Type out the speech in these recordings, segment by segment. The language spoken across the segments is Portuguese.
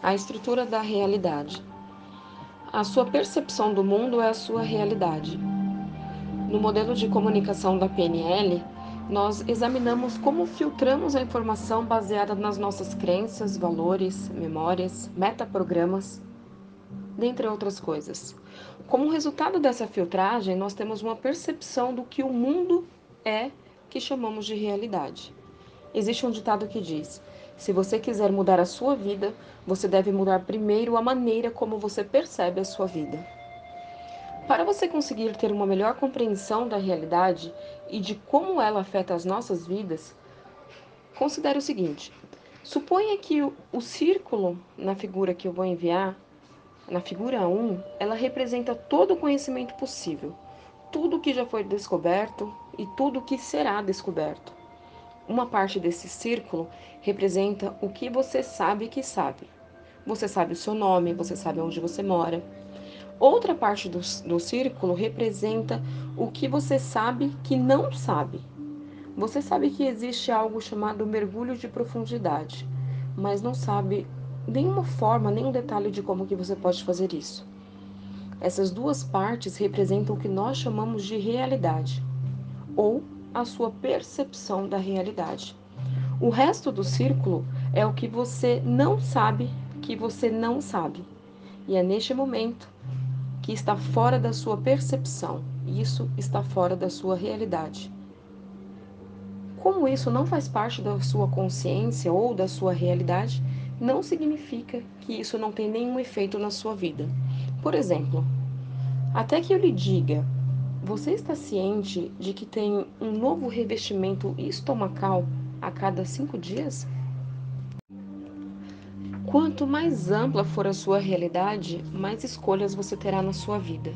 A estrutura da realidade. A sua percepção do mundo é a sua realidade. No modelo de comunicação da PNL, nós examinamos como filtramos a informação baseada nas nossas crenças, valores, memórias, metaprogramas, dentre outras coisas. Como resultado dessa filtragem, nós temos uma percepção do que o mundo é que chamamos de realidade. Existe um ditado que diz: se você quiser mudar a sua vida, você deve mudar primeiro a maneira como você percebe a sua vida. Para você conseguir ter uma melhor compreensão da realidade e de como ela afeta as nossas vidas, considere o seguinte: suponha que o, o círculo na figura que eu vou enviar, na figura 1, ela representa todo o conhecimento possível, tudo que já foi descoberto e tudo que será descoberto. Uma parte desse círculo representa o que você sabe que sabe. Você sabe o seu nome, você sabe onde você mora, Outra parte do, do círculo representa o que você sabe que não sabe. Você sabe que existe algo chamado mergulho de profundidade, mas não sabe nenhuma forma, nenhum detalhe de como que você pode fazer isso. Essas duas partes representam o que nós chamamos de realidade, ou a sua percepção da realidade. O resto do círculo é o que você não sabe que você não sabe. E é neste momento que está fora da sua percepção, isso está fora da sua realidade. Como isso não faz parte da sua consciência ou da sua realidade, não significa que isso não tem nenhum efeito na sua vida. Por exemplo, até que eu lhe diga, você está ciente de que tem um novo revestimento estomacal a cada cinco dias? Quanto mais ampla for a sua realidade, mais escolhas você terá na sua vida.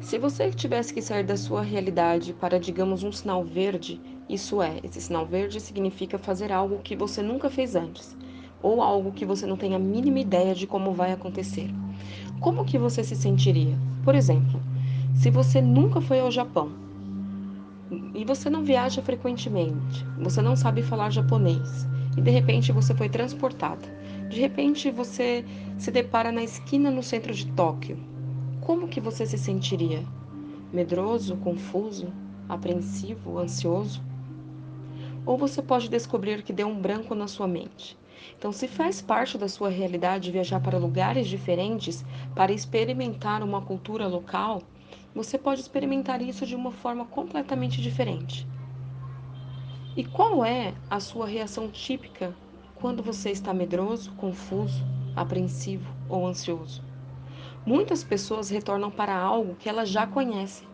Se você tivesse que sair da sua realidade para, digamos, um sinal verde, isso é, esse sinal verde significa fazer algo que você nunca fez antes, ou algo que você não tem a mínima ideia de como vai acontecer. Como que você se sentiria? Por exemplo, se você nunca foi ao Japão e você não viaja frequentemente, você não sabe falar japonês, e de repente você foi transportada. De repente você se depara na esquina no centro de Tóquio. Como que você se sentiria? Medroso, confuso, apreensivo, ansioso? Ou você pode descobrir que deu um branco na sua mente. Então, se faz parte da sua realidade viajar para lugares diferentes para experimentar uma cultura local, você pode experimentar isso de uma forma completamente diferente. E qual é a sua reação típica quando você está medroso, confuso, apreensivo ou ansioso? Muitas pessoas retornam para algo que elas já conhecem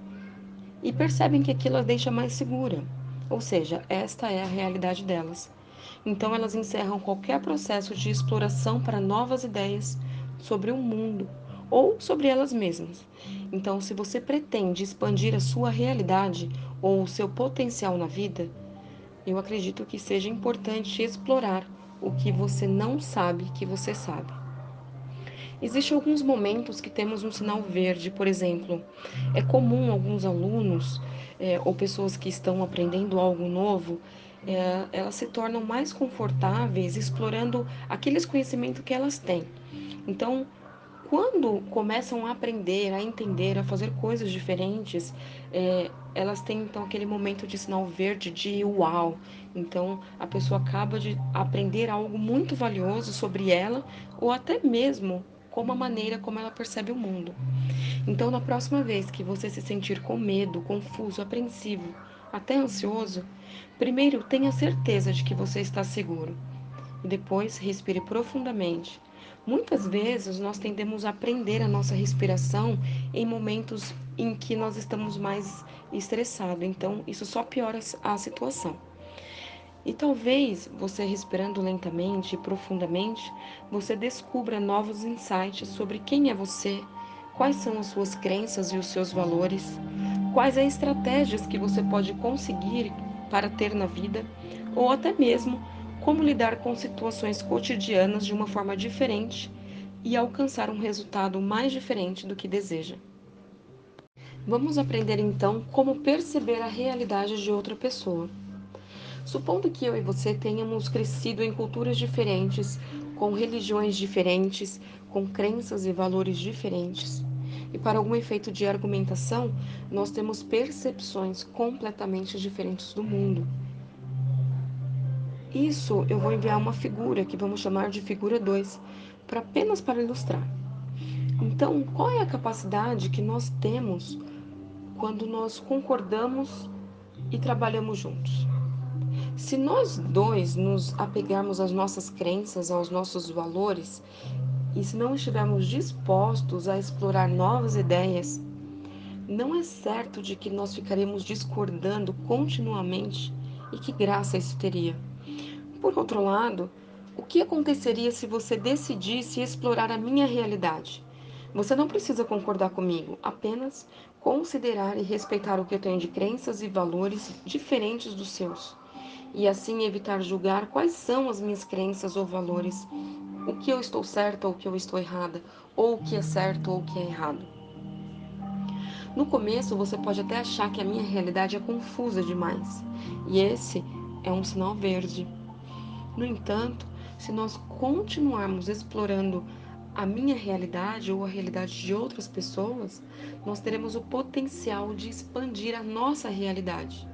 e percebem que aquilo as deixa mais segura, ou seja, esta é a realidade delas. Então elas encerram qualquer processo de exploração para novas ideias sobre o mundo ou sobre elas mesmas. Então, se você pretende expandir a sua realidade ou o seu potencial na vida, eu acredito que seja importante explorar o que você não sabe que você sabe. Existem alguns momentos que temos um sinal verde, por exemplo, é comum alguns alunos é, ou pessoas que estão aprendendo algo novo, é, elas se tornam mais confortáveis explorando aqueles conhecimentos que elas têm. Então, quando começam a aprender, a entender, a fazer coisas diferentes, é, elas têm então aquele momento de sinal verde de uau. Então a pessoa acaba de aprender algo muito valioso sobre ela ou até mesmo como a maneira como ela percebe o mundo. Então na próxima vez que você se sentir com medo, confuso, apreensivo, até ansioso, primeiro tenha certeza de que você está seguro. Depois respire profundamente Muitas vezes nós tendemos a aprender a nossa respiração em momentos em que nós estamos mais estressados, então isso só piora a situação. E talvez você respirando lentamente e profundamente, você descubra novos insights sobre quem é você, quais são as suas crenças e os seus valores, quais as estratégias que você pode conseguir para ter na vida, ou até mesmo como lidar com situações cotidianas de uma forma diferente e alcançar um resultado mais diferente do que deseja. Vamos aprender então como perceber a realidade de outra pessoa. Supondo que eu e você tenhamos crescido em culturas diferentes com religiões diferentes, com crenças e valores diferentes. E para algum efeito de argumentação, nós temos percepções completamente diferentes do mundo. Isso eu vou enviar uma figura que vamos chamar de figura 2, para apenas para ilustrar. Então, qual é a capacidade que nós temos quando nós concordamos e trabalhamos juntos? Se nós dois nos apegarmos às nossas crenças, aos nossos valores, e se não estivermos dispostos a explorar novas ideias, não é certo de que nós ficaremos discordando continuamente e que graça isso teria. Por outro lado, o que aconteceria se você decidisse explorar a minha realidade? Você não precisa concordar comigo, apenas considerar e respeitar o que eu tenho de crenças e valores diferentes dos seus, e assim evitar julgar quais são as minhas crenças ou valores o que eu estou certo ou o que eu estou errada, ou o que é certo ou o que é errado. No começo, você pode até achar que a minha realidade é confusa demais, e esse é um sinal verde. No entanto, se nós continuarmos explorando a minha realidade ou a realidade de outras pessoas, nós teremos o potencial de expandir a nossa realidade.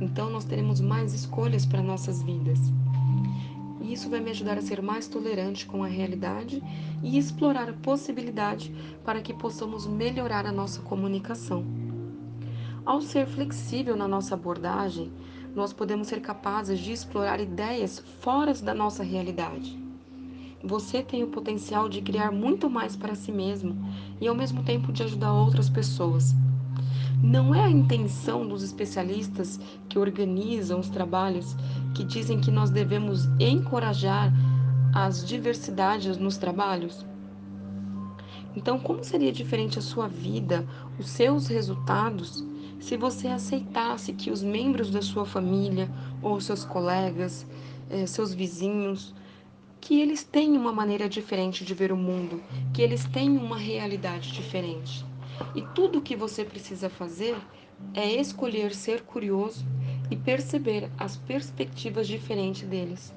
Então, nós teremos mais escolhas para nossas vidas. E isso vai me ajudar a ser mais tolerante com a realidade e explorar a possibilidade para que possamos melhorar a nossa comunicação. Ao ser flexível na nossa abordagem, nós podemos ser capazes de explorar ideias fora da nossa realidade. Você tem o potencial de criar muito mais para si mesmo e ao mesmo tempo de ajudar outras pessoas. Não é a intenção dos especialistas que organizam os trabalhos que dizem que nós devemos encorajar as diversidades nos trabalhos? Então, como seria diferente a sua vida, os seus resultados, se você aceitasse que os membros da sua família, ou seus colegas, eh, seus vizinhos, que eles têm uma maneira diferente de ver o mundo, que eles têm uma realidade diferente? E tudo o que você precisa fazer é escolher ser curioso e perceber as perspectivas diferentes deles.